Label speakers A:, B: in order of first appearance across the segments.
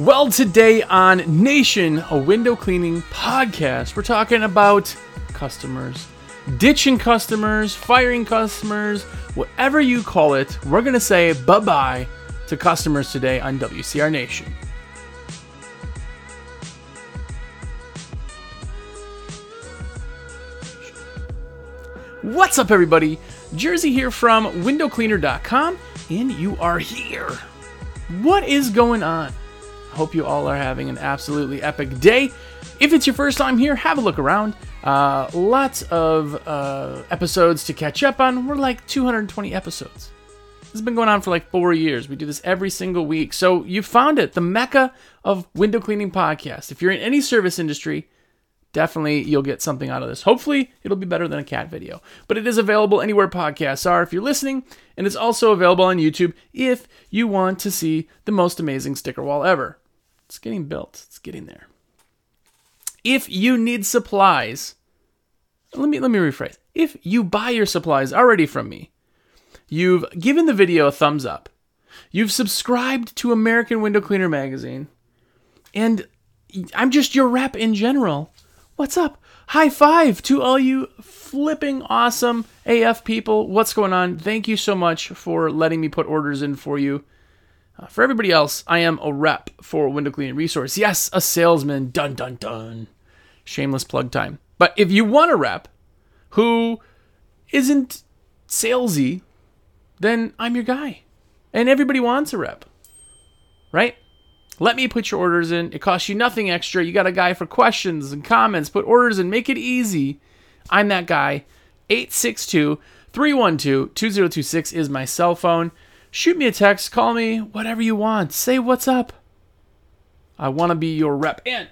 A: Well, today on Nation, a window cleaning podcast, we're talking about customers. Ditching customers, firing customers, whatever you call it, we're going to say bye bye to customers today on WCR Nation. What's up, everybody? Jersey here from windowcleaner.com, and you are here. What is going on? Hope you all are having an absolutely epic day. If it's your first time here, have a look around. Uh, lots of uh, episodes to catch up on. We're like 220 episodes. This has been going on for like four years. We do this every single week. So you found it, the mecca of window cleaning podcast. If you're in any service industry, definitely you'll get something out of this. Hopefully, it'll be better than a cat video. But it is available anywhere podcasts are if you're listening, and it's also available on YouTube if you want to see the most amazing sticker wall ever. It's getting built. It's getting there. If you need supplies, let me let me rephrase. If you buy your supplies already from me, you've given the video a thumbs up, you've subscribed to American Window Cleaner magazine, and I'm just your rep in general. What's up? High five to all you flipping awesome AF people. What's going on? Thank you so much for letting me put orders in for you. Uh, for everybody else, I am a rep for Window Cleaning Resource. Yes, a salesman. Dun dun dun. Shameless plug time. But if you want a rep who isn't salesy, then I'm your guy. And everybody wants a rep, right? Let me put your orders in. It costs you nothing extra. You got a guy for questions and comments. Put orders in. Make it easy. I'm that guy. 862 312 2026 is my cell phone. Shoot me a text. Call me. Whatever you want. Say what's up. I want to be your rep. And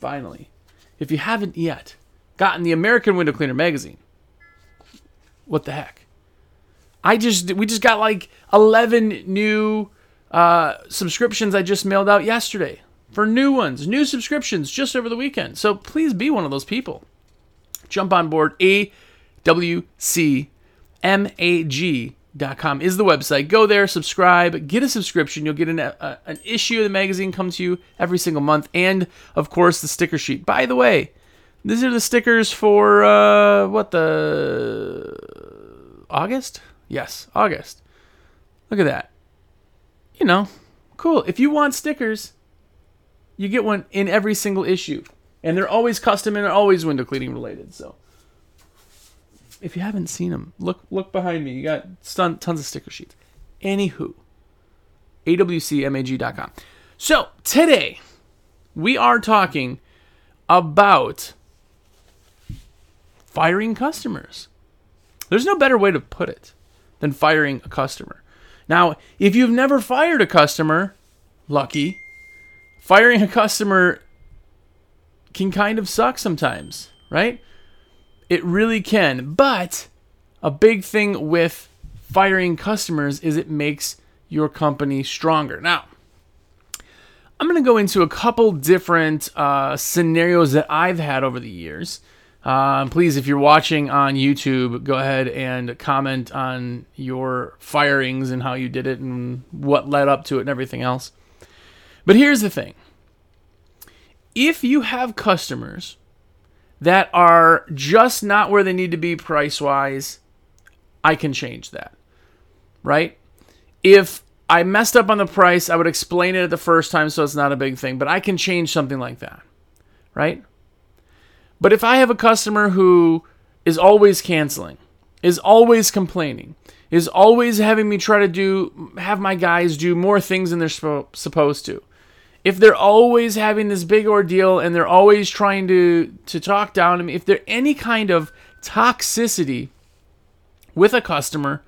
A: finally, if you haven't yet gotten the American Window Cleaner magazine, what the heck? I just we just got like 11 new uh, subscriptions I just mailed out yesterday for new ones, new subscriptions just over the weekend. So please be one of those people. Jump on board. AWCMAG.com is the website. Go there, subscribe, get a subscription. You'll get an, uh, an issue of the magazine come to you every single month. And of course, the sticker sheet. By the way, these are the stickers for uh, what the August? Yes, August. Look at that you know, cool. If you want stickers, you get one in every single issue. And they're always custom and they're always window cleaning related. So if you haven't seen them, look look behind me. You got stun, tons of sticker sheets. Anywho, awcmag.com. So today we are talking about firing customers. There's no better way to put it than firing a customer. Now, if you've never fired a customer, lucky, firing a customer can kind of suck sometimes, right? It really can. But a big thing with firing customers is it makes your company stronger. Now, I'm going to go into a couple different uh, scenarios that I've had over the years. Um, please, if you're watching on YouTube, go ahead and comment on your firings and how you did it and what led up to it and everything else. But here's the thing if you have customers that are just not where they need to be price wise, I can change that. Right? If I messed up on the price, I would explain it at the first time so it's not a big thing, but I can change something like that. Right? But if I have a customer who is always canceling, is always complaining, is always having me try to do have my guys do more things than they're supposed to. If they're always having this big ordeal and they're always trying to to talk down to me, if there's any kind of toxicity with a customer,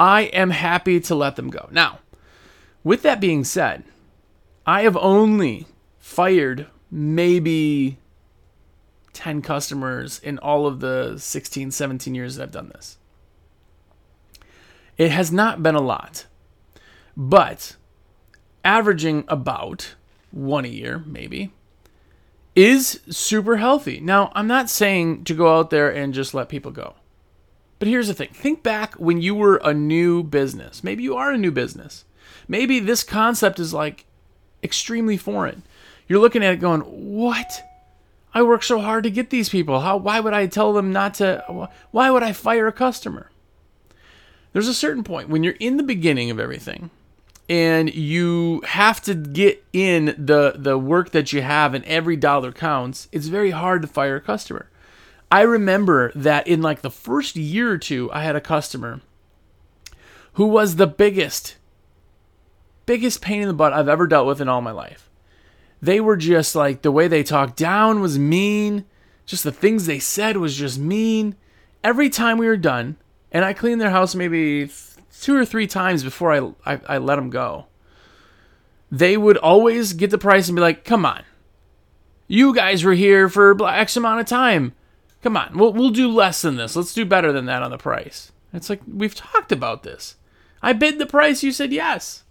A: I am happy to let them go. Now, with that being said, I have only fired maybe 10 customers in all of the 16, 17 years that I've done this. It has not been a lot, but averaging about one a year, maybe, is super healthy. Now, I'm not saying to go out there and just let people go. But here's the thing think back when you were a new business. Maybe you are a new business. Maybe this concept is like extremely foreign. You're looking at it going, "What? I work so hard to get these people. How why would I tell them not to why would I fire a customer?" There's a certain point when you're in the beginning of everything and you have to get in the the work that you have and every dollar counts, it's very hard to fire a customer. I remember that in like the first year or two, I had a customer who was the biggest, biggest pain in the butt I've ever dealt with in all my life. They were just like the way they talked down was mean, just the things they said was just mean. Every time we were done, and I cleaned their house maybe two or three times before I, I, I let them go, they would always get the price and be like, come on. You guys were here for X amount of time Come on, we'll we'll do less than this. Let's do better than that on the price. It's like we've talked about this. I bid the price, you said yes.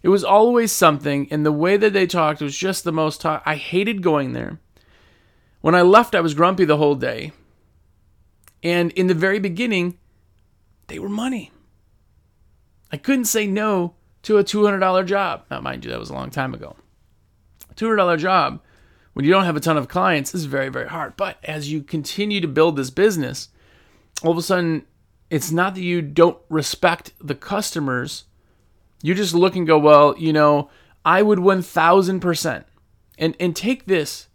A: It was always something, and the way that they talked was just the most talk. I hated going there. When I left, I was grumpy the whole day. And in the very beginning, they were money. I couldn't say no to a $200 job. Now, mind you, that was a long time ago. $200 job when you don't have a ton of clients is very, very hard. But as you continue to build this business, all of a sudden, it's not that you don't respect the customers. You just look and go, well, you know, I would 1000%. And, and take this.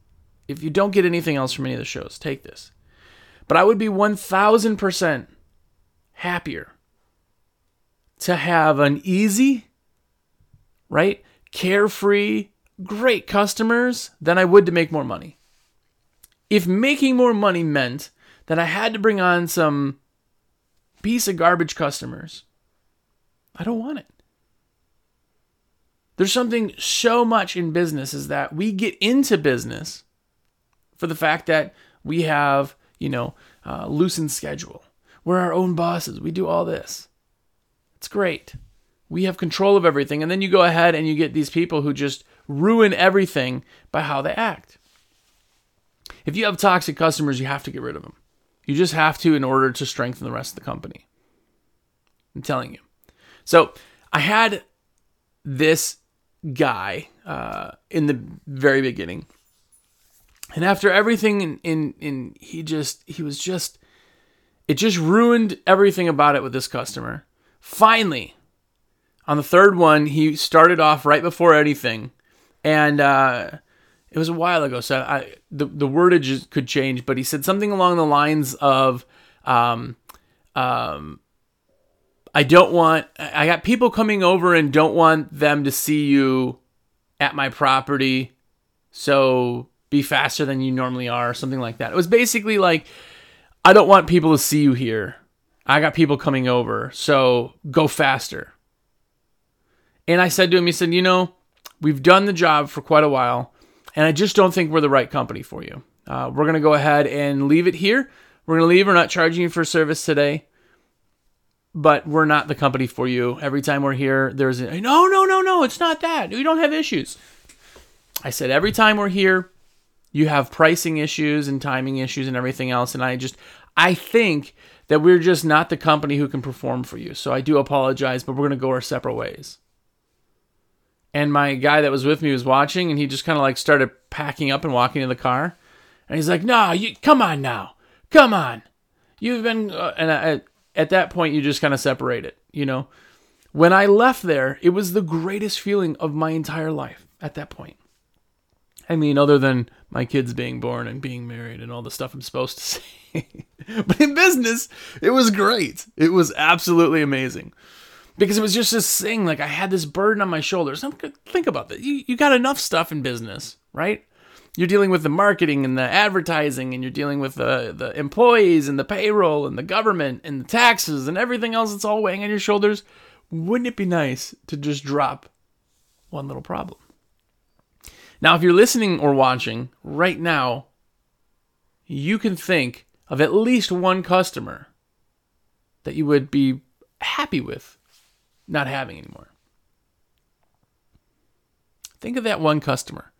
A: If you don't get anything else from any of the shows, take this. But I would be 1000% happier to have an easy, right? Carefree, great customers than I would to make more money. If making more money meant that I had to bring on some piece of garbage customers, I don't want it. There's something so much in business is that we get into business for the fact that we have, you know, uh, loosened schedule. We're our own bosses. We do all this. It's great. We have control of everything. And then you go ahead and you get these people who just ruin everything by how they act. If you have toxic customers, you have to get rid of them. You just have to in order to strengthen the rest of the company. I'm telling you. So I had this guy uh, in the very beginning. And after everything in, in in he just he was just it just ruined everything about it with this customer. Finally, on the third one, he started off right before anything and uh, it was a while ago, so I, the the wordage could change, but he said something along the lines of, um, um, "I don't want. I got people coming over and don't want them to see you at my property, so be faster than you normally are, something like that." It was basically like, "I don't want people to see you here. I got people coming over, so go faster." And I said to him, he said, "You know." We've done the job for quite a while, and I just don't think we're the right company for you. Uh, we're going to go ahead and leave it here. We're going to leave. We're not charging you for service today, but we're not the company for you. Every time we're here, there's a no, no, no, no, it's not that. We don't have issues. I said every time we're here, you have pricing issues and timing issues and everything else. And I just, I think that we're just not the company who can perform for you. So I do apologize, but we're going to go our separate ways. And my guy that was with me was watching and he just kind of like started packing up and walking to the car. And he's like no you come on now. Come on. You've been uh, and I, at that point you just kind of separate it you know? When i left there it was the greatest feeling of my entire life at that point. I mean other than my kids being born and being married and all the stuff i'm supposed to say but in business it was great it was absolutely amazing because it was just this thing like I had this burden on my shoulders. Think about that. You, you got enough stuff in business, right? You're dealing with the marketing and the advertising, and you're dealing with the, the employees and the payroll and the government and the taxes and everything else that's all weighing on your shoulders. Wouldn't it be nice to just drop one little problem? Now, if you're listening or watching right now, you can think of at least one customer that you would be happy with not having anymore. Think of that one customer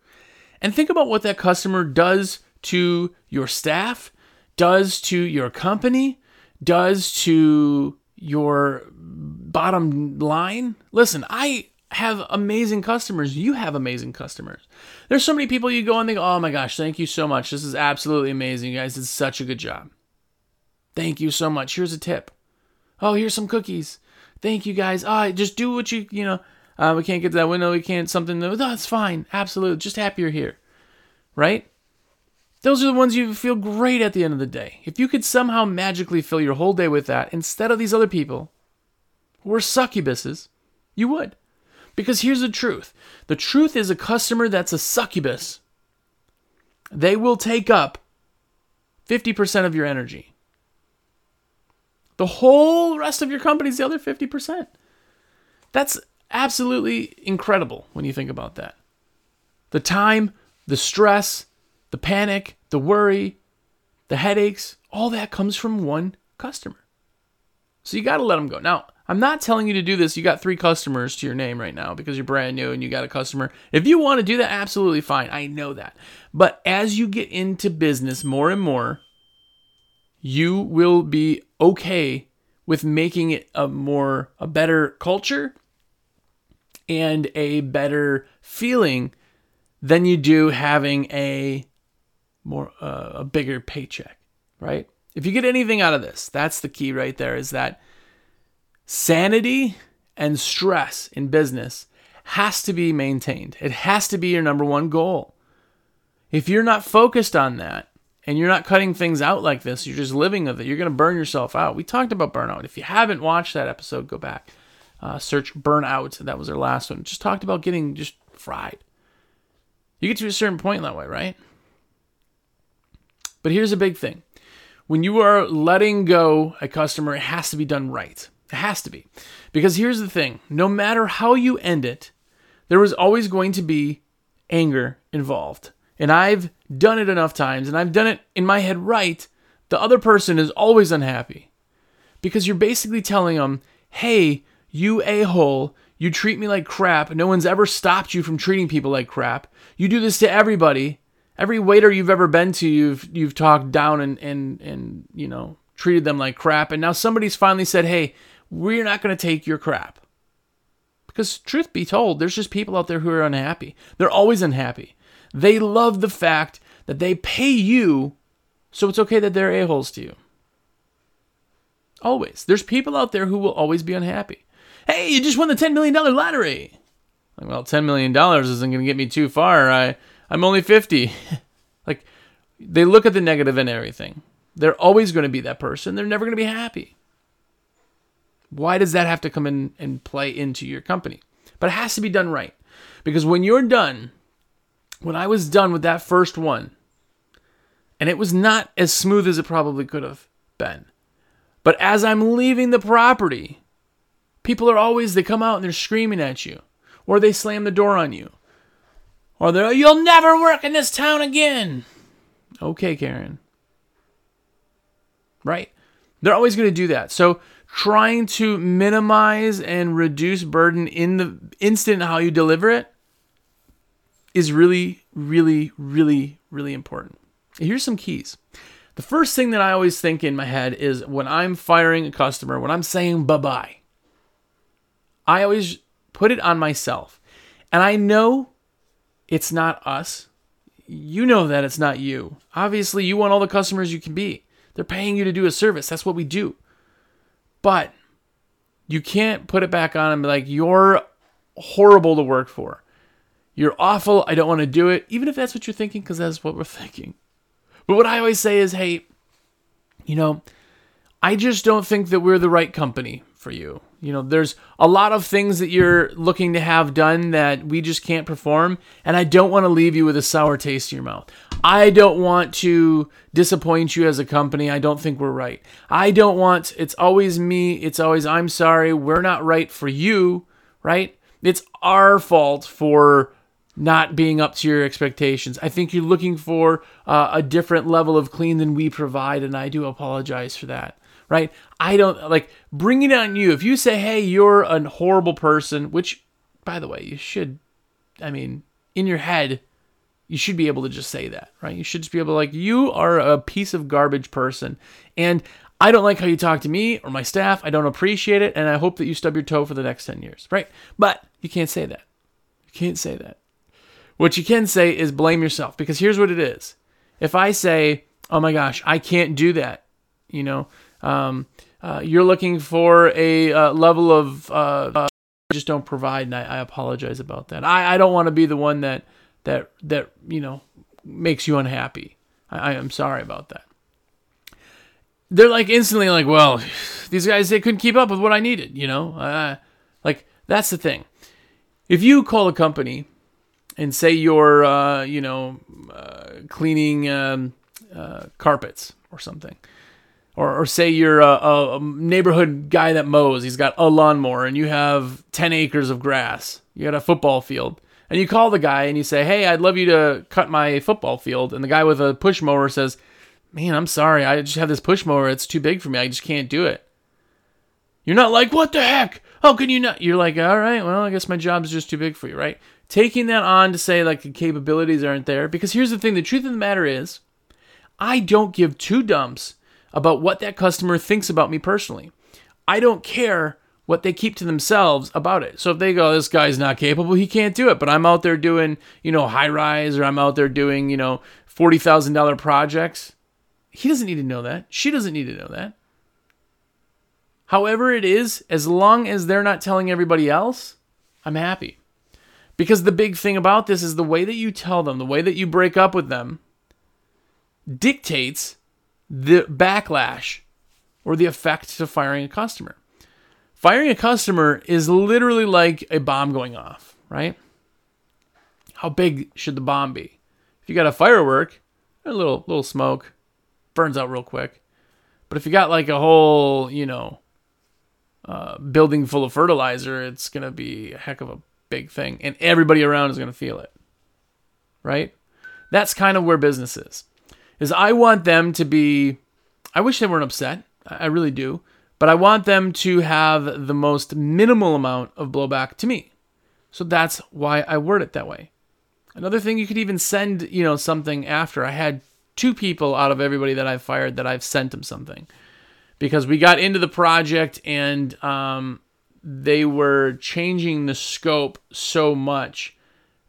A: and think about what that customer does to your staff, does to your company, does to your bottom line. Listen, I have amazing customers. You have amazing customers. There's so many people you go and go, oh my gosh, thank you so much. This is absolutely amazing. You guys did such a good job. Thank you so much. Here's a tip. Oh, here's some cookies. Thank you guys. Oh, just do what you, you know, uh, we can't get to that window. We can't something. No, that's fine. Absolutely. Just happy you're here. Right? Those are the ones you feel great at the end of the day. If you could somehow magically fill your whole day with that instead of these other people who are succubuses, you would. Because here's the truth the truth is a customer that's a succubus, they will take up 50% of your energy. The whole rest of your company's the other 50%. That's absolutely incredible when you think about that. The time, the stress, the panic, the worry, the headaches, all that comes from one customer. So you got to let them go. Now, I'm not telling you to do this. You got three customers to your name right now because you're brand new and you got a customer. If you want to do that, absolutely fine. I know that. But as you get into business more and more, you will be okay with making it a more a better culture and a better feeling than you do having a more uh, a bigger paycheck, right? If you get anything out of this, that's the key right there is that sanity and stress in business has to be maintained. It has to be your number one goal. If you're not focused on that and you're not cutting things out like this, you're just living with it, you're going to burn yourself out. We talked about burnout. If you haven't watched that episode, go back. Uh, search burnout. That was our last one. Just talked about getting just fried. You get to a certain point that way, right? But here's a big thing when you are letting go a customer, it has to be done right. It has to be. Because here's the thing no matter how you end it, there was always going to be anger involved. And I've done it enough times, and I've done it in my head right. The other person is always unhappy because you're basically telling them, hey, you a hole, you treat me like crap. No one's ever stopped you from treating people like crap. You do this to everybody every waiter you've ever been to, you've you've talked down and and and you know treated them like crap, and now somebody's finally said, "Hey, we're not going to take your crap." Because truth be told, there's just people out there who are unhappy. They're always unhappy. They love the fact that they pay you, so it's okay that they're a-holes to you. Always. There's people out there who will always be unhappy. Hey, you just won the $10 million lottery. Like, well, $10 million isn't going to get me too far. I, I'm only 50. like, they look at the negative in everything. They're always going to be that person. They're never going to be happy. Why does that have to come in and play into your company? But it has to be done right. Because when you're done, when I was done with that first one, and it was not as smooth as it probably could have been. But as I'm leaving the property, people are always, they come out and they're screaming at you, or they slam the door on you, or they're, you'll never work in this town again. Okay, Karen. Right? They're always going to do that. So trying to minimize and reduce burden in the instant how you deliver it is really, really, really, really important. Here's some keys. The first thing that I always think in my head is when I'm firing a customer, when I'm saying bye bye, I always put it on myself. And I know it's not us. You know that it's not you. Obviously, you want all the customers you can be. They're paying you to do a service. That's what we do. But you can't put it back on and be like, you're horrible to work for. You're awful. I don't want to do it. Even if that's what you're thinking, because that's what we're thinking. But what I always say is, hey, you know, I just don't think that we're the right company for you. You know, there's a lot of things that you're looking to have done that we just can't perform, and I don't want to leave you with a sour taste in your mouth. I don't want to disappoint you as a company. I don't think we're right. I don't want it's always me, it's always I'm sorry, we're not right for you, right? It's our fault for not being up to your expectations. I think you're looking for uh, a different level of clean than we provide, and I do apologize for that right? I don't like bringing it on you. If you say, hey, you're a horrible person, which, by the way, you should, I mean, in your head, you should be able to just say that, right? You should just be able to like, you are a piece of garbage person, and I don't like how you talk to me or my staff. I don't appreciate it, and I hope that you stub your toe for the next 10 years, right? But you can't say that. You can't say that. What you can say is blame yourself because here's what it is. If I say, oh my gosh, I can't do that, you know, um, uh, you're looking for a uh, level of uh, uh just don't provide, and I, I apologize about that. I, I don't want to be the one that that that you know makes you unhappy. I, I am sorry about that they're like instantly like, well, these guys they couldn't keep up with what I needed, you know. Uh, like that's the thing. If you call a company and say you're, you know, cleaning um, carpets or something, or, or say you're a, a, neighborhood guy that mows, he's got a lawnmower, and you have ten acres of grass, you got a football field. And you call the guy and you say, "Hey, I'd love you to cut my football field." And the guy with a push mower says, man, I'm sorry. I just have this push mower. It's too big for me. I just can't do it. You're not like, what the heck? How can you not? You're like, all right, well, I guess my job's just too big for you, right? Taking that on to say, like, the capabilities aren't there. Because here's the thing the truth of the matter is, I don't give two dumps about what that customer thinks about me personally. I don't care what they keep to themselves about it. So if they go, this guy's not capable, he can't do it. But I'm out there doing, you know, high rise or I'm out there doing, you know, $40,000 projects. He doesn't need to know that. She doesn't need to know that. However, it is, as long as they're not telling everybody else, I'm happy. Because the big thing about this is the way that you tell them, the way that you break up with them, dictates the backlash or the effect of firing a customer. Firing a customer is literally like a bomb going off, right? How big should the bomb be? If you got a firework, a little little smoke, burns out real quick. But if you got like a whole, you know, uh, building full of fertilizer, it's going to be a heck of a big thing. And everybody around is going to feel it. Right? That's kind of where business is. Is I want them to be, I wish they weren't upset. I really do. But I want them to have the most minimal amount of blowback to me. So that's why I word it that way. Another thing, you could even send, you know, something after. I had two people out of everybody that I've fired that I've sent them something because we got into the project and um, they were changing the scope so much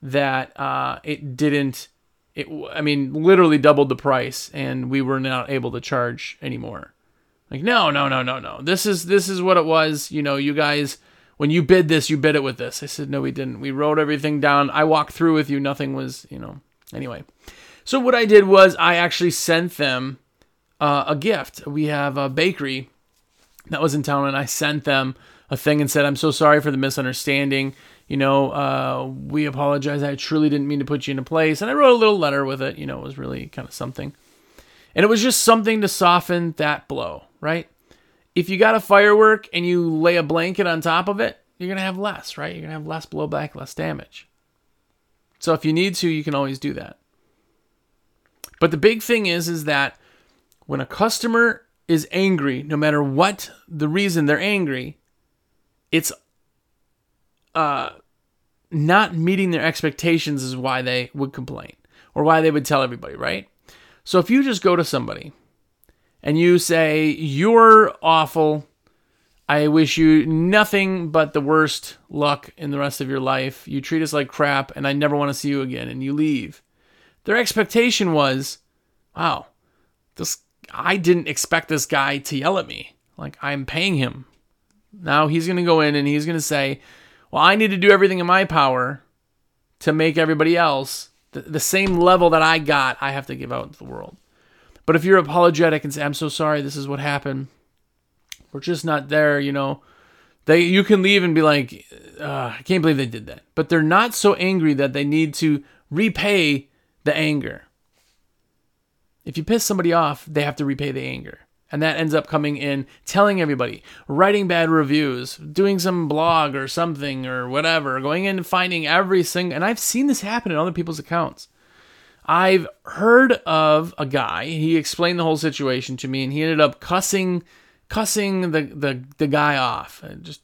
A: that uh, it didn't. It, I mean, literally doubled the price, and we were not able to charge anymore. Like, no, no, no, no, no. This is this is what it was. You know, you guys, when you bid this, you bid it with this. I said, no, we didn't. We wrote everything down. I walked through with you. Nothing was, you know. Anyway, so what I did was I actually sent them uh, a gift. We have a bakery that was in town, and I sent them a thing and said, "I'm so sorry for the misunderstanding. You know, uh, we apologize. I truly didn't mean to put you in a place." And I wrote a little letter with it. You know, it was really kind of something, and it was just something to soften that blow, right? If you got a firework and you lay a blanket on top of it, you're gonna have less, right? You're gonna have less blowback, less damage. So if you need to, you can always do that. But the big thing is is that when a customer is angry, no matter what the reason they're angry, it's uh not meeting their expectations is why they would complain or why they would tell everybody, right? So if you just go to somebody and you say, You're awful. I wish you nothing but the worst luck in the rest of your life. You treat us like crap, and I never want to see you again, and you leave. Their expectation was, wow, this I didn't expect this guy to yell at me. Like I'm paying him. Now he's to go in and he's to say, "Well, I need to do everything in my power to make everybody else the, the same level that I got, I have to give out to the world." But if you're apologetic and say, "I'm so sorry, this is what happened. We're just not there," you know, they you can leave and be like, uh, "I can't believe they did that." But they're not so angry that they need to repay the anger. If you piss somebody off, they have to repay the anger. And that ends up coming in telling everybody, writing bad reviews, doing some blog or something or whatever, going in and finding every single. And I've seen this happen in other people's accounts. I've heard of a guy, he explained the whole situation to me, and he ended up cussing cussing the, the, the guy off and just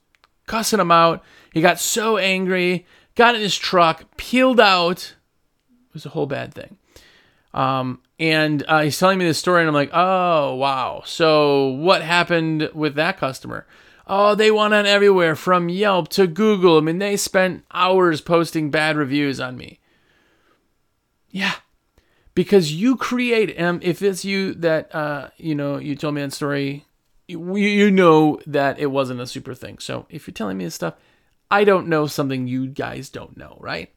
A: cussing him out. He got so angry, got in his truck, peeled out, It was a whole bad thing. Um, and uh, he's telling me this story, and I'm like, oh, wow. So what happened with that customer? Oh, they went on everywhere from Yelp to Google. I mean, they spent hours posting bad reviews on me. Yeah, because you create. Um, if it's you that uh, you know, you told me that story, you, you know that it wasn't a super thing. So if you're telling me this stuff, I don't know something you guys don't know, right?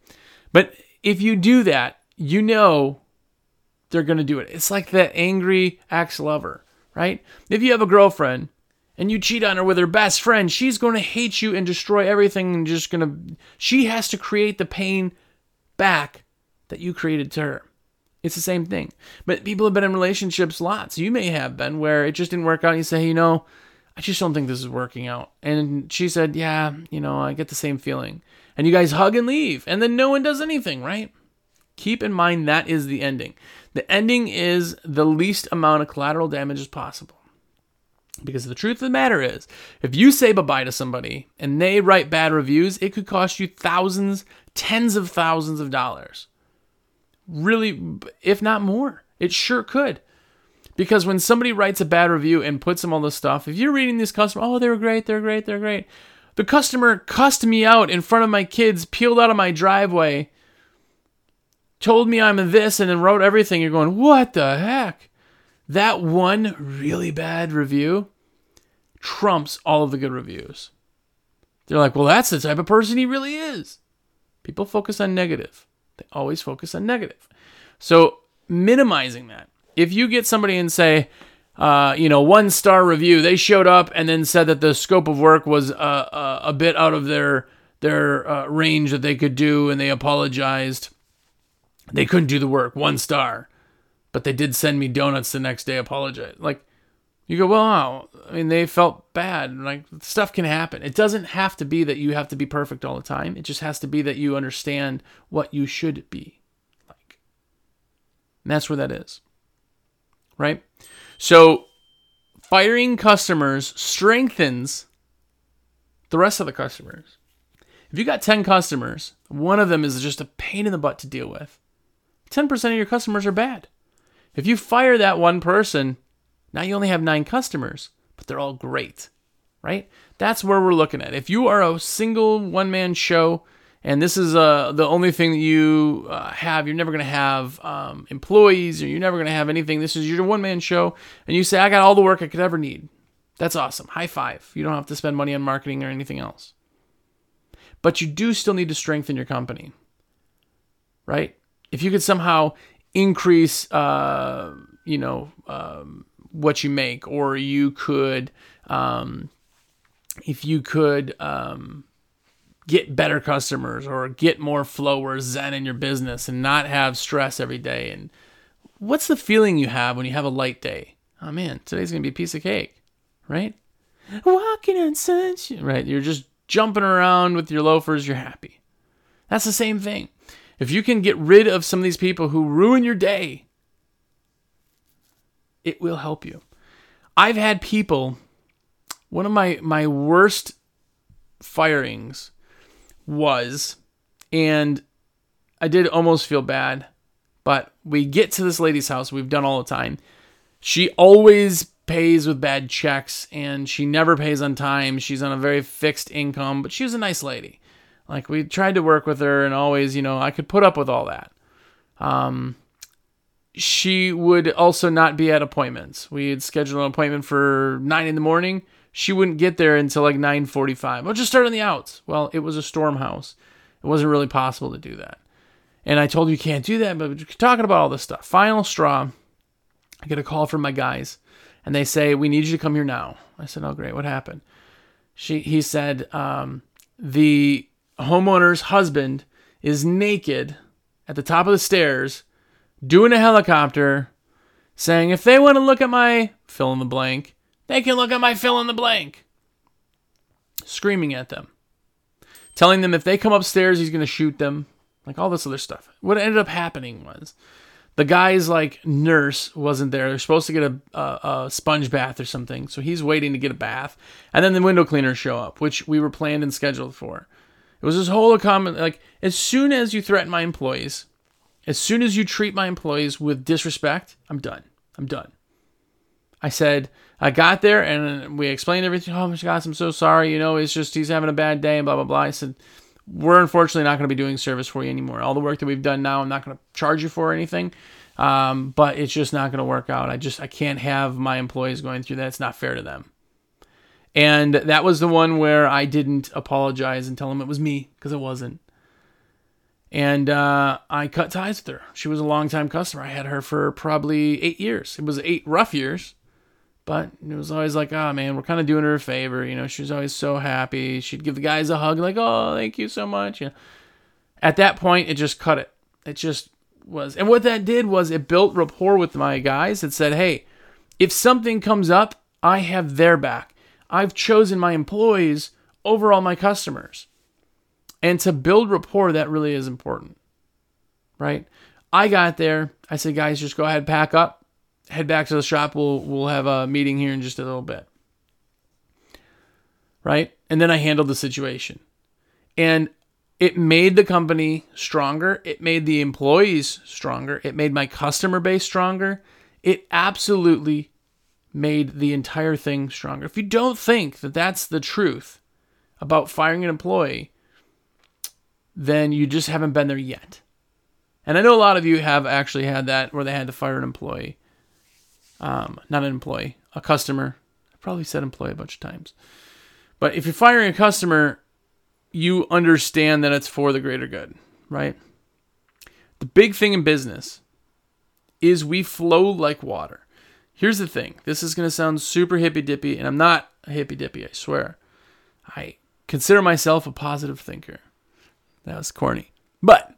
A: But if you do that, you know they're going to do it. It's like that angry ex lover, right? If you have a girlfriend and you cheat on her with her best friend, she's going to hate you and destroy everything and just going to, she has to create the pain back that you created to her. It's the same thing. But people have been in relationships lots. You may have been where it just didn't work out. You say, you know, I just don't think this is working out. And she said, yeah, you know, I get the same feeling. And you guys hug and leave. And then no one does anything, right? Keep in mind that is the ending. The ending is the least amount of collateral damage as possible. Because the truth of the matter is, if you say bye bye to somebody and they write bad reviews, it could cost you thousands, tens of thousands of dollars. Really, if not more. It sure could. Because when somebody writes a bad review and puts them all this stuff, if you're reading this customer, oh, they were great, they're great, they're great. The customer cussed me out in front of my kids, peeled out of my driveway, told me I'm this, and then wrote everything. You're going, what the heck? That one really bad review trumps all of the good reviews. They're like, well, that's the type of person he really is. People focus on negative. They always focus on negative. So minimizing that. If you get somebody and say, uh, you know, one star review, they showed up and then said that the scope of work was uh, uh, a bit out of their their uh, range that they could do, and they apologized. They couldn't do the work, one star, but they did send me donuts the next day. Apologize, like you go, well, wow. I mean, they felt bad. Like stuff can happen. It doesn't have to be that you have to be perfect all the time. It just has to be that you understand what you should be like. And that's where that is. Right? So firing customers strengthens the rest of the customers. If you got 10 customers, one of them is just a pain in the butt to deal with. 10% of your customers are bad. If you fire that one person, now you only have nine customers, but they're all great, right? That's where we're looking at. If you are a single one man show, and this is uh, the only thing that you uh, have, you're never going to have um, employees or you're never going to have anything. This is your one man show, and you say, I got all the work I could ever need. That's awesome. High five. You don't have to spend money on marketing or anything else. But you do still need to strengthen your company, right? If you could somehow increase, uh, you know, um, what you make, or you could, um, if you could um, get better customers or get more flow or zen in your business and not have stress every day. And what's the feeling you have when you have a light day? Oh man, today's gonna be a piece of cake, right? Walking on sunshine, right? You're just jumping around with your loafers. You're happy. That's the same thing. If you can get rid of some of these people who ruin your day, it will help you. I've had people, one of my, my worst firings was, and I did almost feel bad, but we get to this lady's house, we've done all the time. She always pays with bad checks and she never pays on time. She's on a very fixed income, but she was a nice lady. Like we tried to work with her and always, you know, I could put up with all that. Um, she would also not be at appointments. We had scheduled an appointment for nine in the morning. She wouldn't get there until like nine forty-five. I'll just start on the outs. Well, it was a storm house. It wasn't really possible to do that. And I told her you can't do that, but we're talking about all this stuff. Final straw. I get a call from my guys, and they say we need you to come here now. I said, "Oh, great. What happened?" She he said um, the homeowner's husband is naked at the top of the stairs doing a helicopter, saying, if they want to look at my fill in the blank, they can look at my fill in the blank. Screaming at them, telling them if they come upstairs, he's going to shoot them, like all this other stuff. What ended up happening was the guy's like nurse wasn't there. They're supposed to get a, a, a, sponge bath or something, so he's waiting to get a bath, and then the window cleaners show up, which we were planned and scheduled for. It was this whole comment like as soon as you threaten my employees, As soon as you treat my employees with disrespect, I'm done. I'm done. I said, I got there and we explained everything. Oh my gosh, I'm so sorry. You know, it's just he's having a bad day and blah, blah, blah. I said, we're unfortunately not going to be doing service for you anymore. All the work that we've done now, I'm not going to charge you for anything. Um, but it's just not going to work out. I just, I can't have my employees going through that. It's not fair to them. And that was the one where I didn't apologize and tell him it was me because it wasn't. And uh, I cut ties with her. She was a long-time customer. I had her for probably eight years. It was eight rough years, but it was always like, oh man, we're kind of doing her a favor. You know, she was always so happy. She'd give the guys a hug, like, oh, thank you so much. You know, at that point, it just cut it. It just was. And what that did was it built rapport with my guys. It said, hey, if something comes up, I have their back. I've chosen my employees over all my customers. And to build rapport, that really is important, right? I got there. I said, guys, just go ahead, pack up, head back to the shop. We'll we'll have a meeting here in just a little bit, right? And then I handled the situation, and it made the company stronger. It made the employees stronger. It made my customer base stronger. It absolutely made the entire thing stronger. If you don't think that that's the truth about firing an employee, then you just haven't been there yet. And I know a lot of you have actually had that where they had to fire an employee. Um, not an employee, a customer. I probably said employee a bunch of times. But if you're firing a customer, you understand that it's for the greater good, right? The big thing in business is we flow like water. Here's the thing this is going to sound super hippy dippy, and I'm not a hippy dippy, I swear. I consider myself a positive thinker. That was corny. But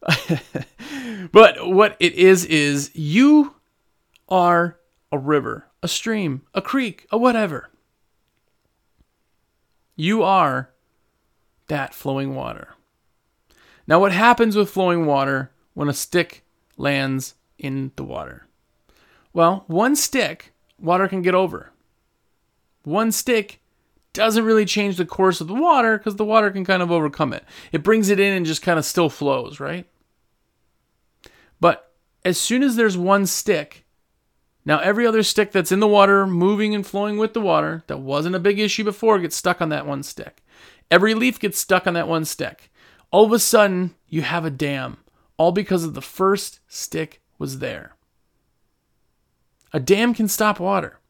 A: but what it is is you are a river, a stream, a creek, a whatever. You are that flowing water. Now what happens with flowing water when a stick lands in the water? Well, one stick water can get over. One stick doesn't really change the course of the water because the water can kind of overcome it. It brings it in and just kind of still flows, right? But as soon as there's one stick, now every other stick that's in the water, moving and flowing with the water, that wasn't a big issue before, gets stuck on that one stick. Every leaf gets stuck on that one stick. All of a sudden, you have a dam, all because of the first stick was there. A dam can stop water.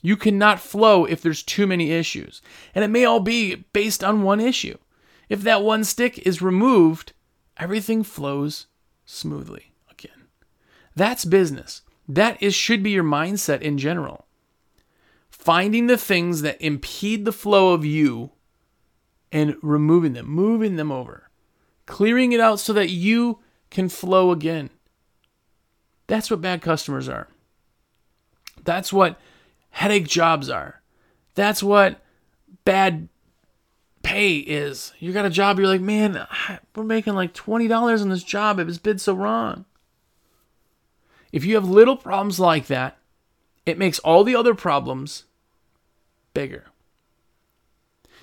A: You cannot flow if there's too many issues. And it may all be based on one issue. If that one stick is removed, everything flows smoothly again. That's business. That is should be your mindset in general. Finding the things that impede the flow of you and removing them, moving them over, clearing it out so that you can flow again. That's what bad customers are. That's what headache jobs are. That's what bad pay is. You got a job, you're like, man, we're making like $20 on this job. It was bid so wrong. If you have little problems like that, it makes all the other problems bigger.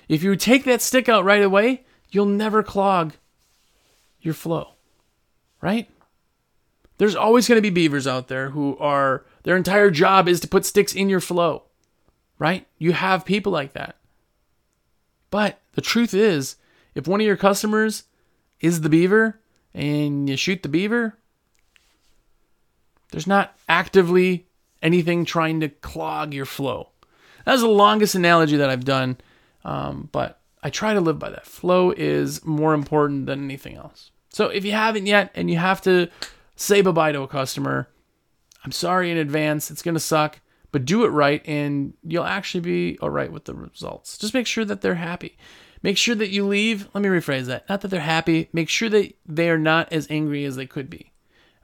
A: If you take that stick out right away, you'll never clog your flow, right? There's always going to be beavers out there who are their entire job is to put sticks in your flow, right? You have people like that. But the truth is, if one of your customers is the beaver and you shoot the beaver, there's not actively anything trying to clog your flow. That's the longest analogy that I've done, um, but I try to live by that. Flow is more important than anything else. So if you haven't yet and you have to say bye bye to a customer, I'm sorry in advance. It's going to suck, but do it right and you'll actually be all right with the results. Just make sure that they're happy. Make sure that you leave. Let me rephrase that. Not that they're happy. Make sure that they are not as angry as they could be.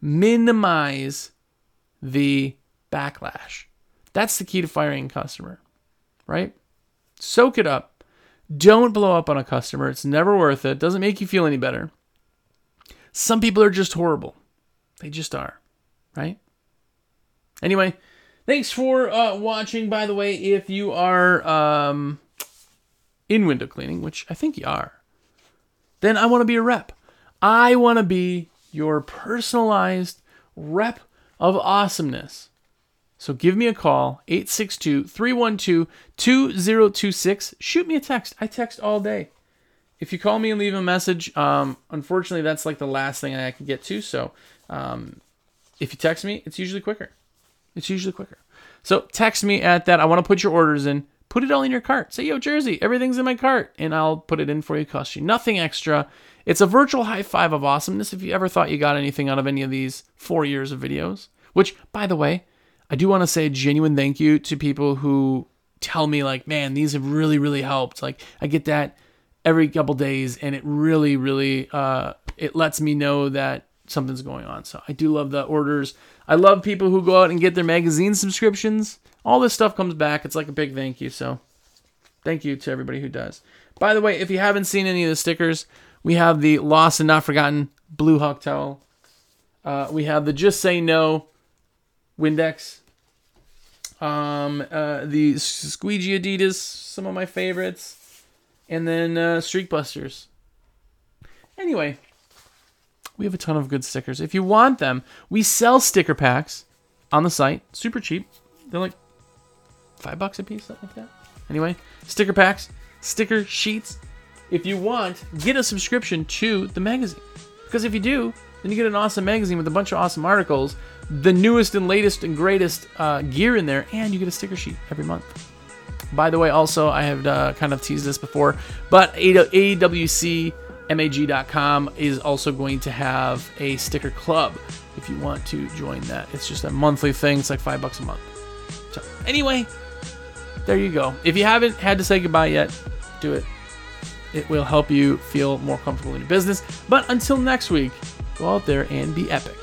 A: Minimize the backlash. That's the key to firing a customer, right? Soak it up. Don't blow up on a customer. It's never worth it. Doesn't make you feel any better. Some people are just horrible. They just are, right? Anyway, thanks for uh, watching. By the way, if you are um, in window cleaning, which I think you are, then I want to be a rep. I want to be your personalized rep of awesomeness. So give me a call, 862 312 2026. Shoot me a text. I text all day. If you call me and leave a message, um, unfortunately, that's like the last thing I can get to. So um, if you text me, it's usually quicker. It's usually quicker. So text me at that. I want to put your orders in. Put it all in your cart. Say, yo, Jersey, everything's in my cart. And I'll put it in for you. It costs you nothing extra. It's a virtual high five of awesomeness if you ever thought you got anything out of any of these four years of videos. Which, by the way, I do want to say a genuine thank you to people who tell me, like, man, these have really, really helped. Like, I get that every couple days, and it really, really, uh, it lets me know that something's going on. So I do love the orders. I love people who go out and get their magazine subscriptions. All this stuff comes back. It's like a big thank you. So thank you to everybody who does. By the way, if you haven't seen any of the stickers, we have the Lost and Not Forgotten Blue Hawk towel. Uh, we have the Just Say No Windex. Um, uh, the Squeegee Adidas, some of my favorites. And then uh, Streak Busters. Anyway, we have a ton of good stickers. If you want them, we sell sticker packs on the site. Super cheap. They're like five bucks a piece, something like that. Anyway, sticker packs, sticker sheets. If you want, get a subscription to the magazine. Because if you do, then you get an awesome magazine with a bunch of awesome articles, the newest and latest and greatest uh, gear in there, and you get a sticker sheet every month. By the way, also, I have uh, kind of teased this before, but AWC mag.com is also going to have a sticker club if you want to join that. It's just a monthly thing, it's like five bucks a month. So, anyway, there you go. If you haven't had to say goodbye yet, do it. It will help you feel more comfortable in your business. But until next week, go out there and be epic.